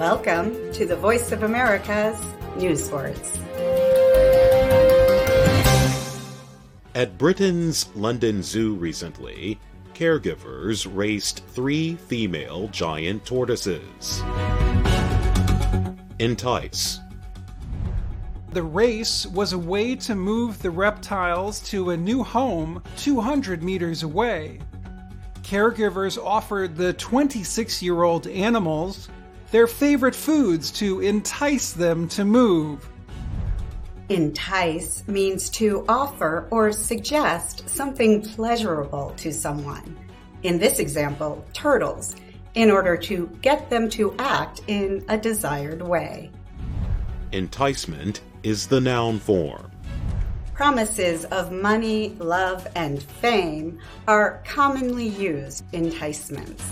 Welcome to the Voice of America's News Source. At Britain's London Zoo recently, caregivers raced three female giant tortoises. Entice. The race was a way to move the reptiles to a new home 200 meters away. Caregivers offered the 26 year old animals their favorite foods to entice them to move. Entice means to offer or suggest something pleasurable to someone. In this example, turtles, in order to get them to act in a desired way. Enticement is the noun form. Promises of money, love, and fame are commonly used enticements.